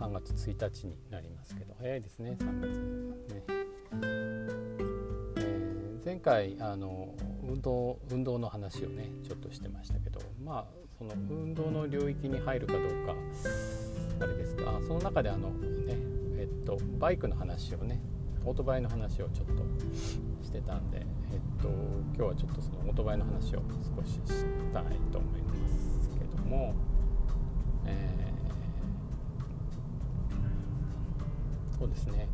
3月1日になりますけど早いですね3月ね、えー、前回あの運動運動の話をねちょっとしてましたけどまあその運動の領域に入るかどうかあれですかその中であのねえっとバイクの話をねオートバイの話をちょっとしてたんで、えっと、今日はちょっとそのオートバイの話を少ししたいと思いますけども、えー、そうですね。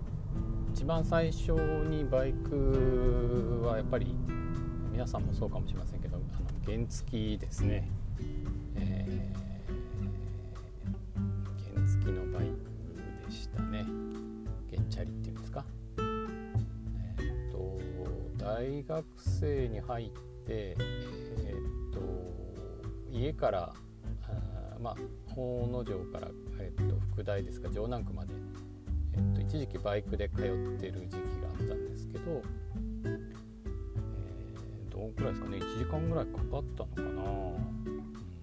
一番最初にバイクはやっぱり皆さんもそうかもしれませんけどあの原付ですね、えー、原付のバイクでしたね。原チャリっていうんですか。えっ、と大学生に入ってえっ、と家からあまあ法野城から、えっと福大ですか城南区まで、一時期バイクで通ってる時期があったんですけど、えー、どんくらいですかね？1時間ぐらいかかったのかな、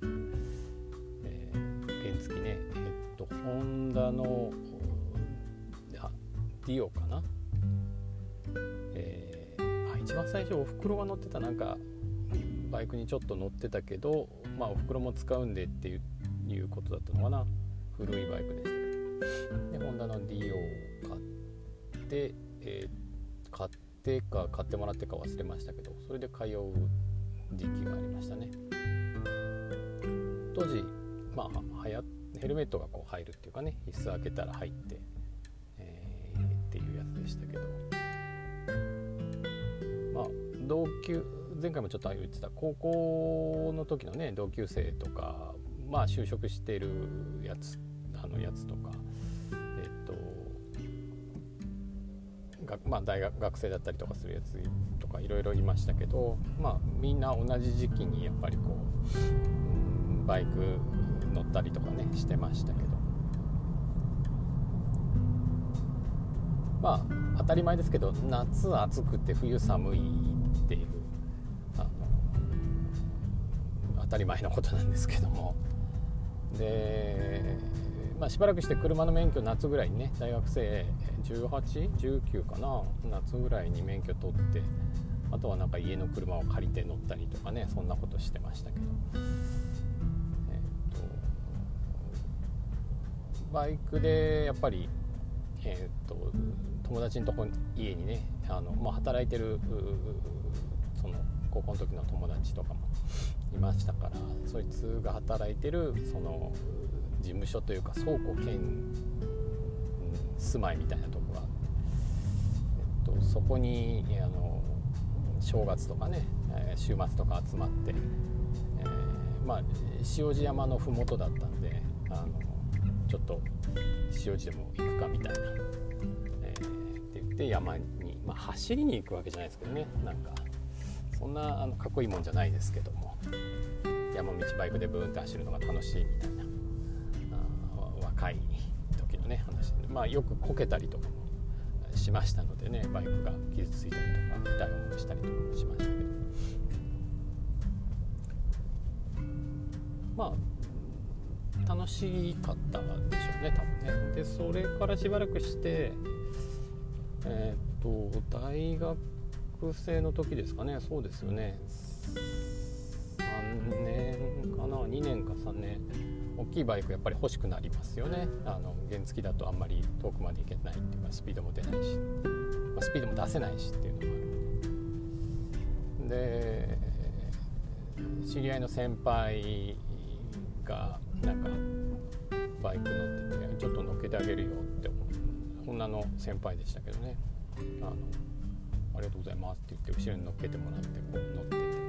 うん。えー、原付ねえっとホンダのディオかな、えー、あ一番最初おふくろが乗ってたなんかバイクにちょっと乗ってたけどまあおふくろも使うんでっていうことだったのかな？古いバイクでしたけど。でホンダの D を買って、えー、買ってか買ってもらってか忘れましたけどそれで通う時期がありましたね。当時まあはやヘルメットがこう入るっていうかね椅子開けたら入って、えー、っていうやつでしたけど。まあ同級前回もちょっと言ってた高校の時のね同級生とかまあ就職してるやつあのやつとかまあ、大学学生だったりとかするやつとかいろいろいましたけど、まあ、みんな同じ時期にやっぱりこう、うん、バイク乗ったりとかねしてましたけど。まあ当たり前ですけど夏暑くて冬寒いっていうあの当たり前のことなんですけども。でまあ、しばらくして車の免許夏ぐらいにね大学生1819かな？夏ぐらいに免許取ってあとはなんか家の車を借りて乗ったりとかねそんなことしてましたけど、えーと、バイクでやっぱり、えーと、友達のとこ家にねあの、まあ、働いてるその高校の時の友達とかもいましたからそいつが働いてるその事務所というか倉庫兼、住まいみたいなとこがあって、えっと、そこにあの正月とかね、え、週末とか集まって、えー、まあ塩路山の麓だったんであのちょっと塩路でも行くかみたいな、えー、って言って山に、まあ、走りに行くわけじゃないですけどねなんか。そんなあのかっこいいもんじゃないですけども山道バイクでブーンって走るのが楽しいみたいな若い、まあ、よくこけたりとかもしましたのでねバイクが傷ついたりとか痛い思いしたりとかもしましたけど。まあ楽しかったでしょうね多分ね。でそれからしばらくしてえっ、と大学生の時ですかね。そうですよね。3年かな？2年か3年。大きいバイクやっぱり欲しくなりますよね。あの原付だとあんまり遠くまで行けないっていうかスピードも出ないし、まあ、スピードも出せないしっていうのもあるで。知り合いの先輩がなんかバイク乗っててちょっと乗っけてあげるよって女の先輩でしたけどね。あのありがとうございますって言って後ろに乗っけてもらってこう乗ってて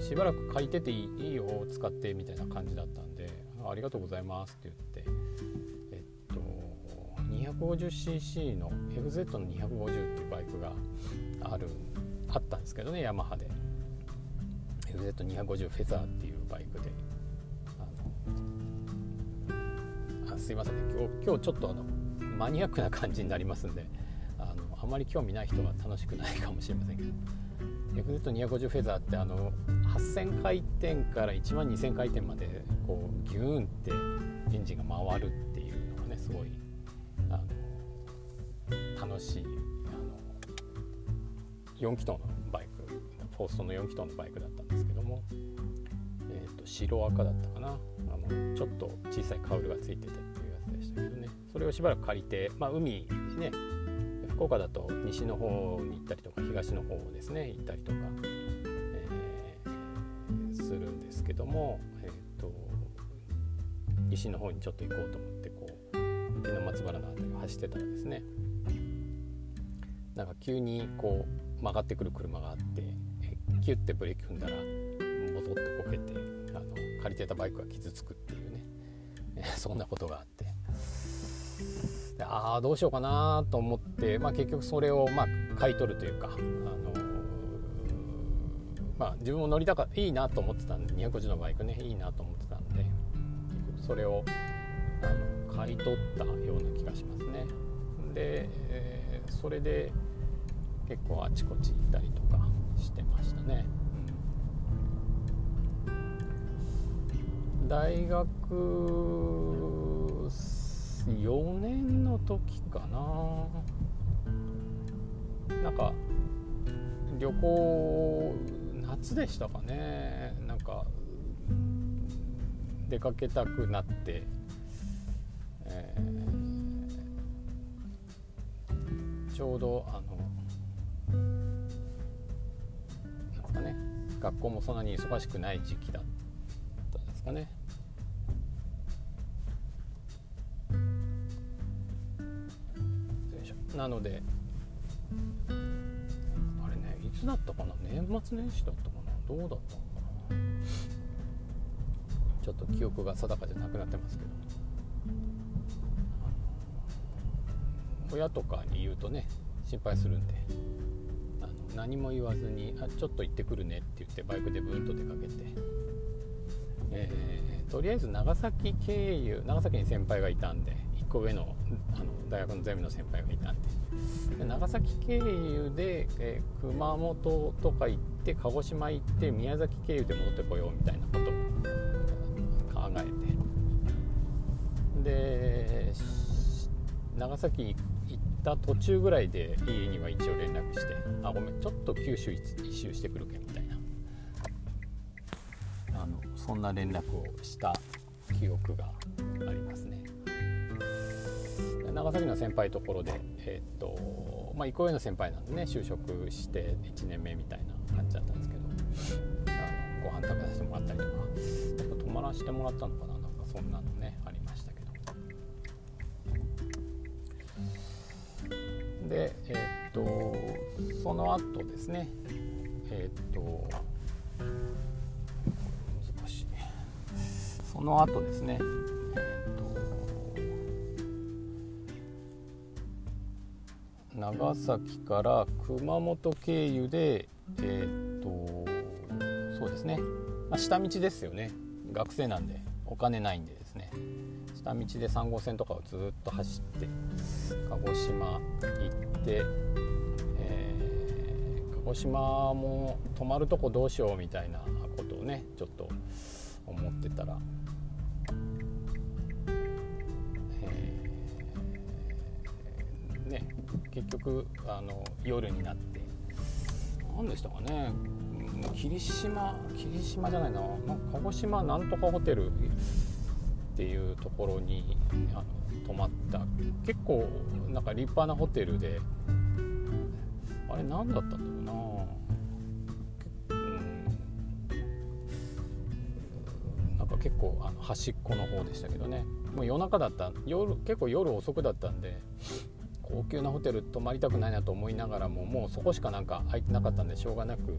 しばらく借りてていいよ使ってみたいな感じだったんでありがとうございますって言ってえっと 250cc の FZ の250っていうバイクがあるあったんですけどねヤマハで。FZ250 フェザーっていうバイクで。あのあすいませんね。今日今日ちょっとあのマニアックな感じになりますんであのあまり興味ない人は楽しくないかもしれませんけど。FZ250 フェザーってあの8000回転から1万2000回転までこうギューンってエンジンが回るっていうのがねすごいあの楽しいあの4気筒のバイクフォーストの4気筒のバイクだったんですけども、えーと、白赤だったかな。あのちょっと小さいカウルがついててっていうやつでしたけどね。それをしばらく借りて、まあ、海ね福岡だと西の方に行ったりとか東の方をですね行ったりとか、えー、するんですけども、えーと、西の方にちょっと行こうと思ってこう日の松原の辺りを走ってたらですねなんか急にこう曲がってくる車があってキュッてブレーキ踏んだらボトッとこけてあの借りてたバイクが傷つくっていうね、えそんなことがあってああどうしようかなと思って、まあ、結局それをまあ買い取るというか、あのまあ、自分も乗りたかいいなと思ってたんで250のバイクねいいなと思ってたんでそれをあの買い取ったような気がしますね。で、えー、それで結構あちこち行ったりとかしてましたね。大学4年の時かな。なんか旅行夏でしたかね。なんか出かけたくなって、えー、ちょうどあのなんですかね。学校もそんなに忙しくない時期だったんですかね。なので。あれねいつだったかな？年末年始だったかな？どうだったのかな？ちょっと記憶が定かじゃなくなってますけど。親とかに言うとね心配するんで。あの何も言わずにあ「ちょっと行ってくるね」って言ってバイクでブーンと出かけて、えー、とりあえず長崎経由長崎に先輩がいたんで1個上のあの大学のゼミの先輩がいたんでで長崎経由で、えー、熊本とか行って鹿児島行って宮崎経由で戻ってこようみたいなことを考えて。で長崎行った途中ぐらいで家には一応連絡して「あごめんちょっと九州一周してくるけ」みたいな。あのそんな連絡をした記憶があります。長崎の先輩ところで、えー、っとまあ、憩いの先輩なんでね就職して1年目みたいな感じだったんですけどあのご飯食べさせてもらったりとか泊まらせてもらったのかななんかそんなのねありましたけど。でえー、っとその後ですねえー、っと難しい。その後ですね長崎から熊本経由でえー、っとそうですね、まあ、下道ですよね。学生なんでお金ないんでですね。下道で3号線とかをずっと走って鹿児島行って、えー、鹿児島も泊まるとこどうしようみたいなことをねちょっと思ってたら結局あの夜になって。何でしたかね。霧島霧島じゃないな。鹿児島なんとかホテルっていうところにあの泊まった。結構なんか立派なホテルで。あれ何だったんだろうな。なんか結構あの端っこの方でしたけどね。もう夜中だった。夜結構夜遅くだったんで。高級なホテル泊まりたくないなと思いながらももうそこしかなんか空いてなかったんでしょうがなく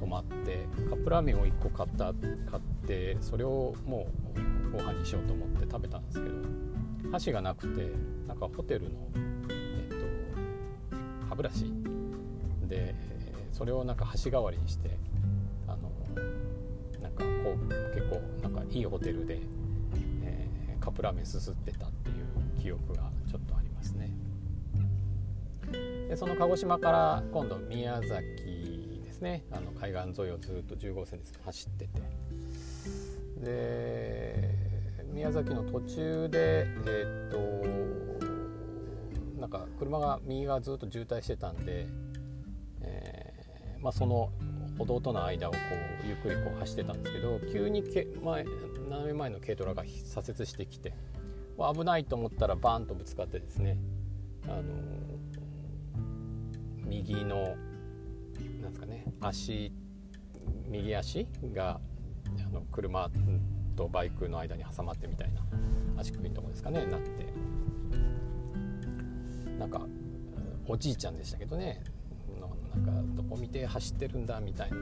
泊まってカップラーメンを1個買った買ってそれをもうご飯にしようと思って食べたんですけど箸がなくてなんかホテルの、えっと、歯ブラシでそれをなんか箸代わりにしてあのなんかこう結構なんかいいホテルで、えー、カップラーメンすすってたっていう記憶がちょっとありますね。でその鹿児島から今度宮崎ですね。あの海岸沿いをずっと10号線です走ってて。で宮崎の途中でえー、っとなんか車が右側ずっと渋滞してたんで、えー、まあ、その歩道との間をこうゆっくりこう走ってたんですけど急にけ前斜め前の軽トラが左折してきて危ないと思ったらバーンとぶつかってですねあの右のなんですかね足右足があの車とバイクの間に挟まってみたいな足首のとこですかねなってなんかおじいちゃんでしたけどねなんかどこ見て走ってるんだみたいな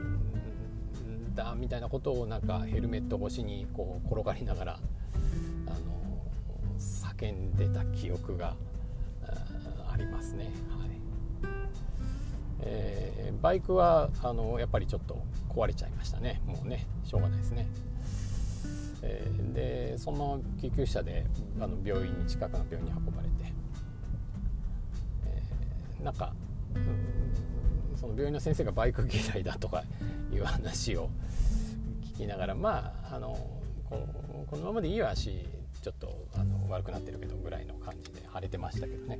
だみたいなことをなんかヘルメット越しにこう転がりながらあの叫んでた記憶がありますね。はいえー、バイクはあのやっぱりちょっと壊れちゃいましたね。もうねしょうがないですね。えー、でその救急車であの病院に近くの病院に運ばれて、えー、なんか、うん、その病院の先生がバイク嫌いだとか いう話を聞きながらまああのここのままでいいよ足ちょっとあの悪くなってるけどぐらいの感じで腫れてましたけどね。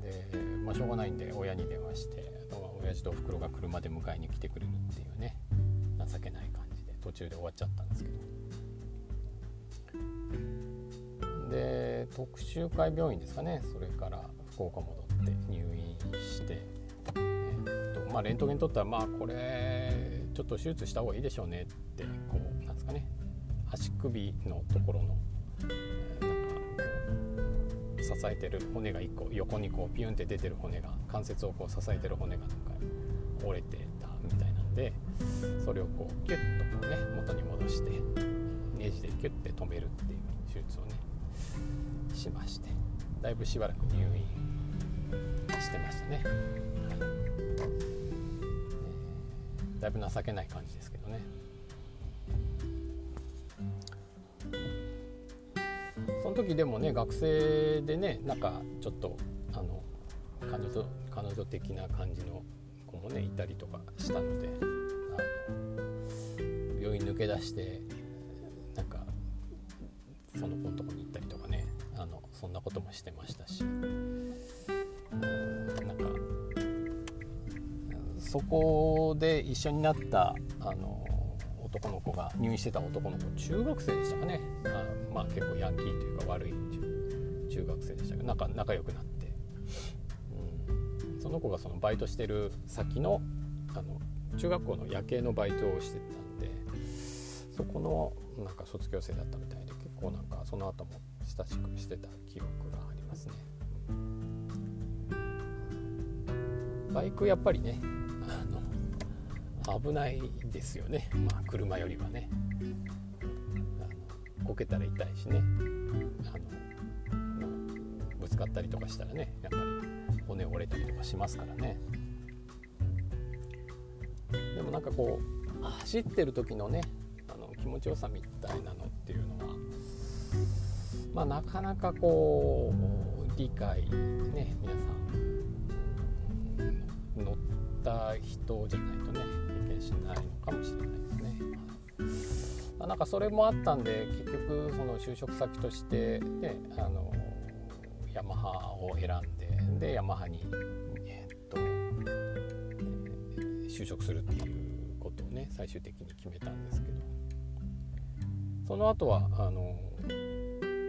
で、まあ、しょうがないんで親に電話してあとは親父とおふくろが車で迎えに来てくれるっていうね情けない感じで途中で終わっちゃったんですけど。で特集会病院ですかねそれから福岡戻って入院して、え、っとまあ、レントゲン取ったらまあこれちょっと手術した方がいいでしょうねってこうなんですかね足首のところの支えてる骨が1個横にこうピュンって出てる骨が関節をこう支えてる骨がなんか折れてたみたいなんでそれをこうキュッとこうね元に戻してネジでキュッて止めるっていう手術をねしましてだいぶしばらく入院してましたね、はい。えー、だいぶ情けない感じですけどねその時でもね学生でねなんかちょっとあの彼女彼女的な感じの子もねいたりとかしたのであの病院抜け出してなんかその子のとこに行ったりとかねあのそんなこともしてましたしなんかそこで一緒になったあの男の子が入院してた男の子中学生でしたかね。あまあ結構ヤンキーというか悪い中学生でしたけど仲仲良くなって、うん、その子がそのバイトしてる先のあの中学校の夜景のバイトをしてたんでそこのなんか卒業生だったみたいで結構なんかその後も親しくしてた記憶がありますね。バイクやっぱりね危ないですよね、まあ、車よりはね。あのこけたら痛いしね。あの、まあ、ぶつかったりとかしたらねやっぱり骨折れたりとかしますからね。でもなんかこう走ってる時のねあの気持ちよさみたいなのっていうのはまあなかなかこう理解ね皆さん乗った人じゃないとねしないのかもしれないですね。まあ、なんかそれもあったんで結局その就職先として、ね、あのヤマハを選んででヤマハに、えー、っとえー、就職するっていうことをね最終的に決めたんですけどその後はあの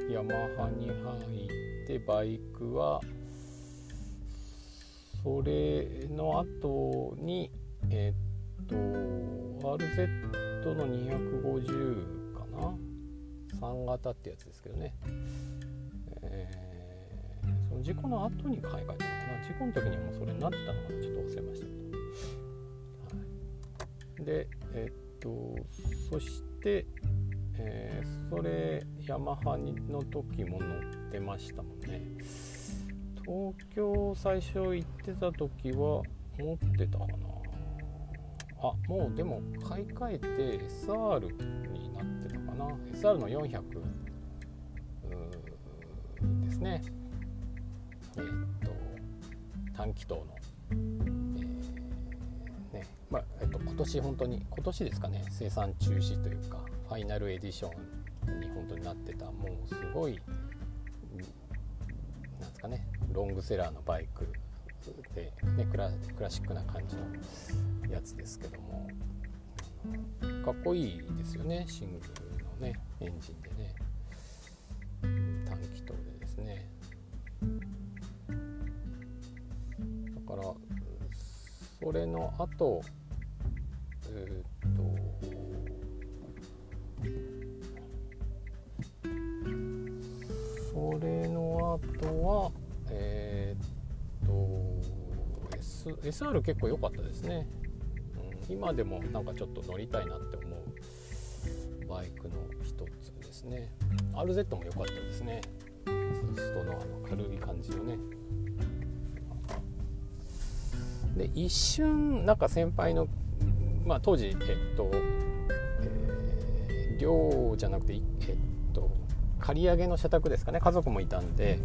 ヤマハに入ってバイクはそれの後にえー、っと RZ の250かな？3型ってやつですけどね、えー、その事故の後に買い替えたのかな？事故の時にはもうそれになってたのかな？ちょっと忘れましたけど、はい、でえー、っとそしてえー、それヤマハの時も乗ってましたもんね。東京最初行ってた時は持ってたかな？あもうでも買い替えて SR になってたかな。SR の400ですね。えー、っと短気筒の、えー、ね、まあえっと、今年本当に今年ですかね。生産中止というかファイナルエディションに本当になってた。もうすごいなんですかね。ロングセラーのバイク。で、ね、クラクラシックな感じのやつですけども。かっこいいですよねシングルのねエンジンでね。短気筒でですね。だからそれの後えー、っとそれの後はえー、S、SR 結構良かったですね、うん、今でもなんかちょっと乗りたいなって思うバイクの一つですね。RZ も良かったですね。ストのあの軽い感じのね。で一瞬なんか先輩のまあ当時えっと、えー、寮じゃなくてえっと借り上げの社宅ですかね。家族もいたんで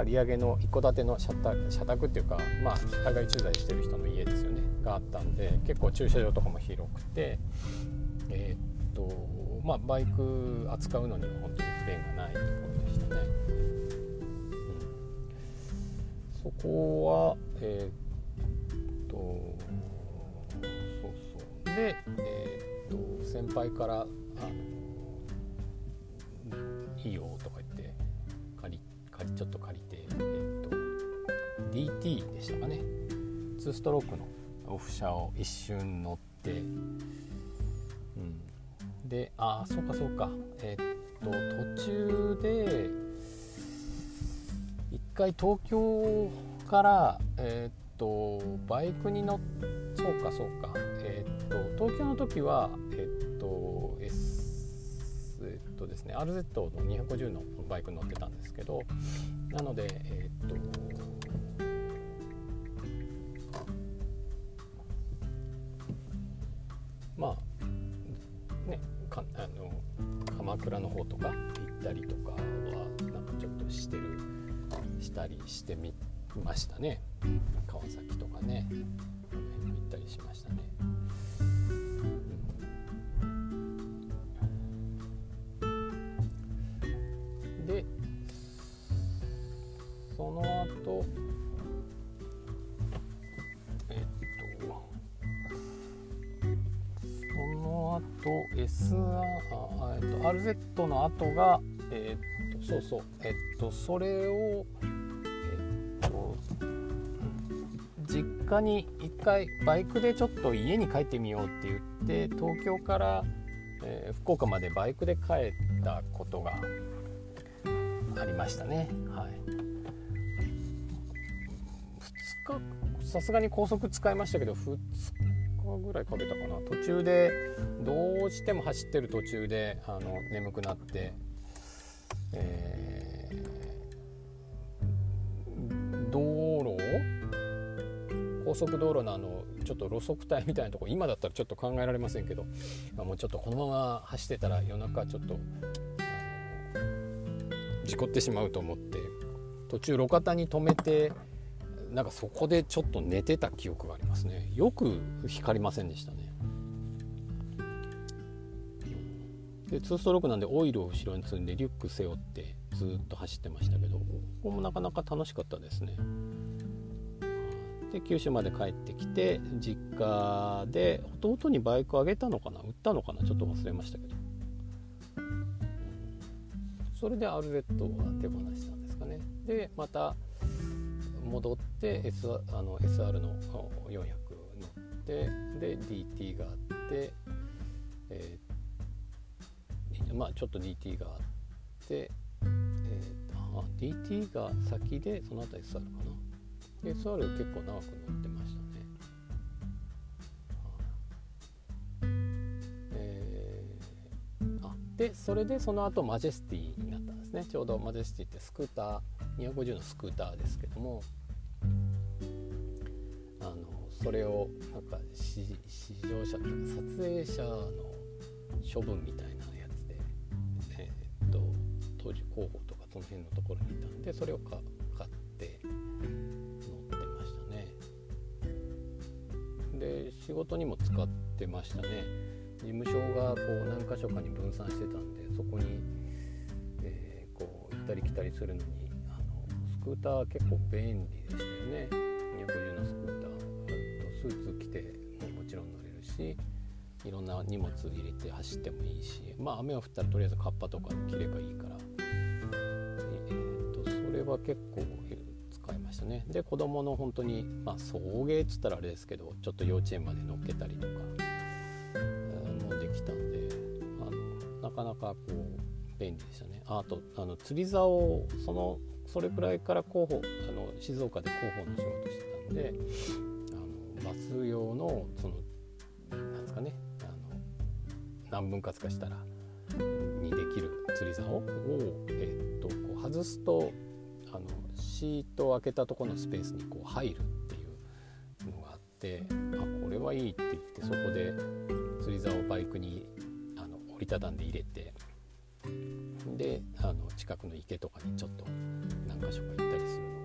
借り上げの一戸建ての社宅社宅っていうかまあ海外駐在してる人の家ですよね。があったんで結構駐車場とかも広くてえー、っとまあバイク扱うのには本当に不便がないところでしたね、うん、そこはえー、とそうそう。で、えー、っと先輩からあの「いいよ」とか言って借りちょっと借りて、え、っと DT でしたかね。2ストロークのオフ車を一瞬乗って、うん、でああそうかそうか。え、っと途中で一回東京からえ、っとバイクに乗っそうかそうか。えっ、と東京の時はえ、とですね RZ の250のバイク乗ってたんですけどなのでえっ、とまあねかあの鎌倉の方とか行ったりとかはなんかちょっとしてるしたりしてみましたね。川崎とかねこの辺も行ったりしましたね、えっと RZ の後がえーっとそうそうえっとそれをえっと実家に一回バイクでちょっと家に帰ってみようって言って東京から、えー、福岡までバイクで帰ったことがありましたね。はい、2日さすがに高速使いましたけど2日ぐらいかけたかな。途中でどうしても走ってる途中であの眠くなって、えー、道路？高速道路のあのちょっと路側帯みたいなとこ今だったらちょっと考えられませんけどもうちょっとこのまま走ってたら夜中ちょっと事故ってしまうと思って途中路肩に止めてなんかそこでちょっと寝てた記憶がありますね。よく光りませんでしたね。で2ストロークなんでオイルを後ろに積んでリュック背負ってずっと走ってましたけどここもなかなか楽しかったですね。で九州まで帰ってきて実家で弟にバイクあげたのかな？売ったのかな？ちょっと忘れましたけど。それで RZ は手放したんですかね。でまた戻っ、S、あの SR の400乗ってで DT があって、えー、まあちょっと DT があって、えー、DT が先でその後 SR かな。SR 結構長く乗ってましたね。えー、あでそれでその後マジェスティになったんですね。ちょうどマジェスティってスクーター250のスクーターですけども。あのそれをなんか試乗車とか撮影者の処分みたいなやつで、えー、っと当時広報とかその辺のところにいたんでそれを買って乗ってましたね。で仕事にも使ってましたね。事務所がこう何箇所かに分散してたんでそこに、えー、こう行ったり来たりするのにあのスクーター結構便利でしたよね。250のスクーター。スーツ着てももちろん乗れるしいろんな荷物入れて走ってもいいしまあ雨が降ったらとりあえずカッパとか着ればいいから、えーと、それは結構使いましたね。で子供の本当にまあ送迎っつったらあれですけどちょっと幼稚園まで乗っけたりとか、もできたんであのなかなかこう便利でしたね。あとあの釣り竿をそのそれくらいから広報あの静岡で広報の仕事してたんでバス用のそのなんですかね何分割かしたらにできる釣り竿を、えー、とこう外すとあのシートを開けたとこのスペースにこう入るっていうのがあってあこれはいいって言ってそこで釣り竿をバイクにあの折りたたんで入れてであの近くの池とかにちょっと何か所か行ったりするの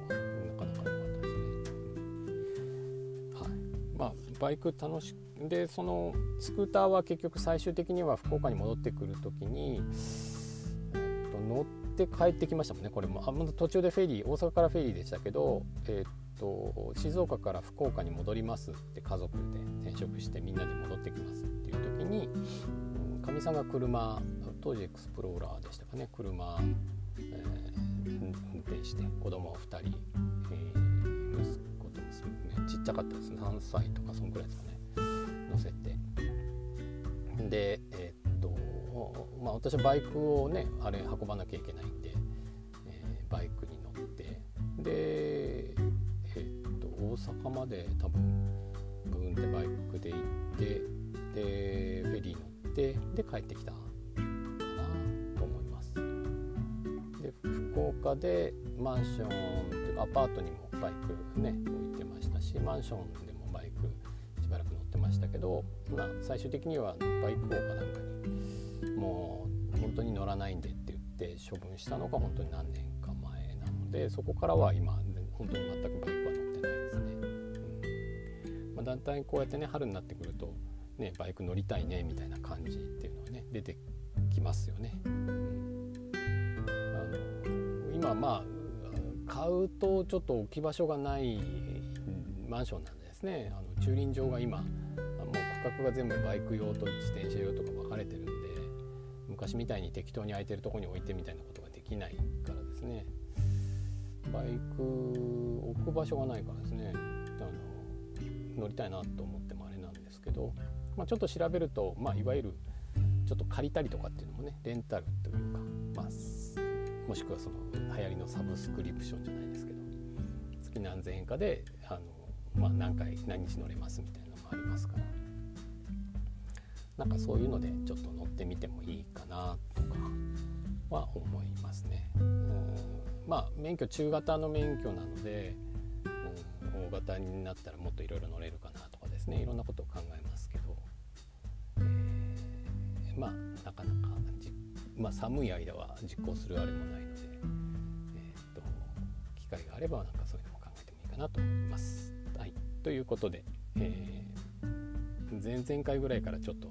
バイク楽しでそのスクーターは結局最終的には福岡に戻ってくる時に、えっと、乗って帰ってきましたもんねこれも。あ途中でフェリー大阪からフェリーでしたけど、えっと、静岡から福岡に戻りますって家族で転職してみんなで戻ってきますっていう時にかみ、さんが車当時エクスプローラーでしたかね車、えー、運転して子供2人、えー、息子ちっちゃかったです3歳とかそんくらいですかね。乗せて。でえー、っとまあ私はバイクをねあれ運ばなきゃいけないんで、えー、バイクに乗って。でえー、っと大阪まで多分ブーンってバイクで行ってでフェリー乗ってで帰ってきたかなと思います。で福岡でマンションというかアパートにもバイクね置いてましたしマンションでもバイクしばらく乗ってましたけど、まあ、最終的にはバイク王かなんかにもう本当に乗らないんでって言って処分したのが本当に何年か前なのでそこからは今本当に全くバイクは乗ってないですね。うんまあ、だんだんこうやってね春になってくると、ね、バイク乗りたいねみたいな感じっていうのはね出てきますよね。うん、あの今まあ買うとちょっと置き場所がないマンションなんですね。あの駐輪場が今もう区画が全部バイク用と自転車用とか分かれてるんで昔みたいに適当に空いてるとこに置いてみたいなことができないからですね。バイク置く場所がないからですね。あの乗りたいなと思ってもあれなんですけど、まあ、ちょっと調べると、まあ、いわゆるちょっと借りたりとかっていうのもねレンタルというか、まあ、もしくはその流行りのサブスクリプションじゃないですけど月何千円かで、まあ、何回何日乗れますみたいなのもありますから。なんかそういうのでちょっと乗ってみてもいいかなとかは思いますね。うんまあ免許中型の免許なので、うん、大型になったらもっといろいろ乗れるかなとかですねいろんなことを考えますけど、えー、まあなかなかじまあ、寒い間は実行するあれもないので、えー、と機会があればなんかそういうのも考えてもいいかなと思います。ということで、えー前々回ぐらいからちょっと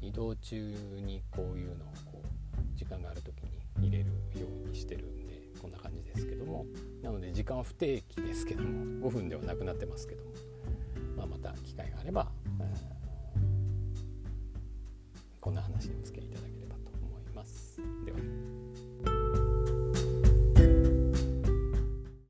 移動中にこういうのをこう時間がある時に入れるようにしてるんでこんな感じですけどもなので時間は不定期ですけども5分ではなくなってますけども、まあ、また機会があればこんな話にお付き合いいただければと思います。では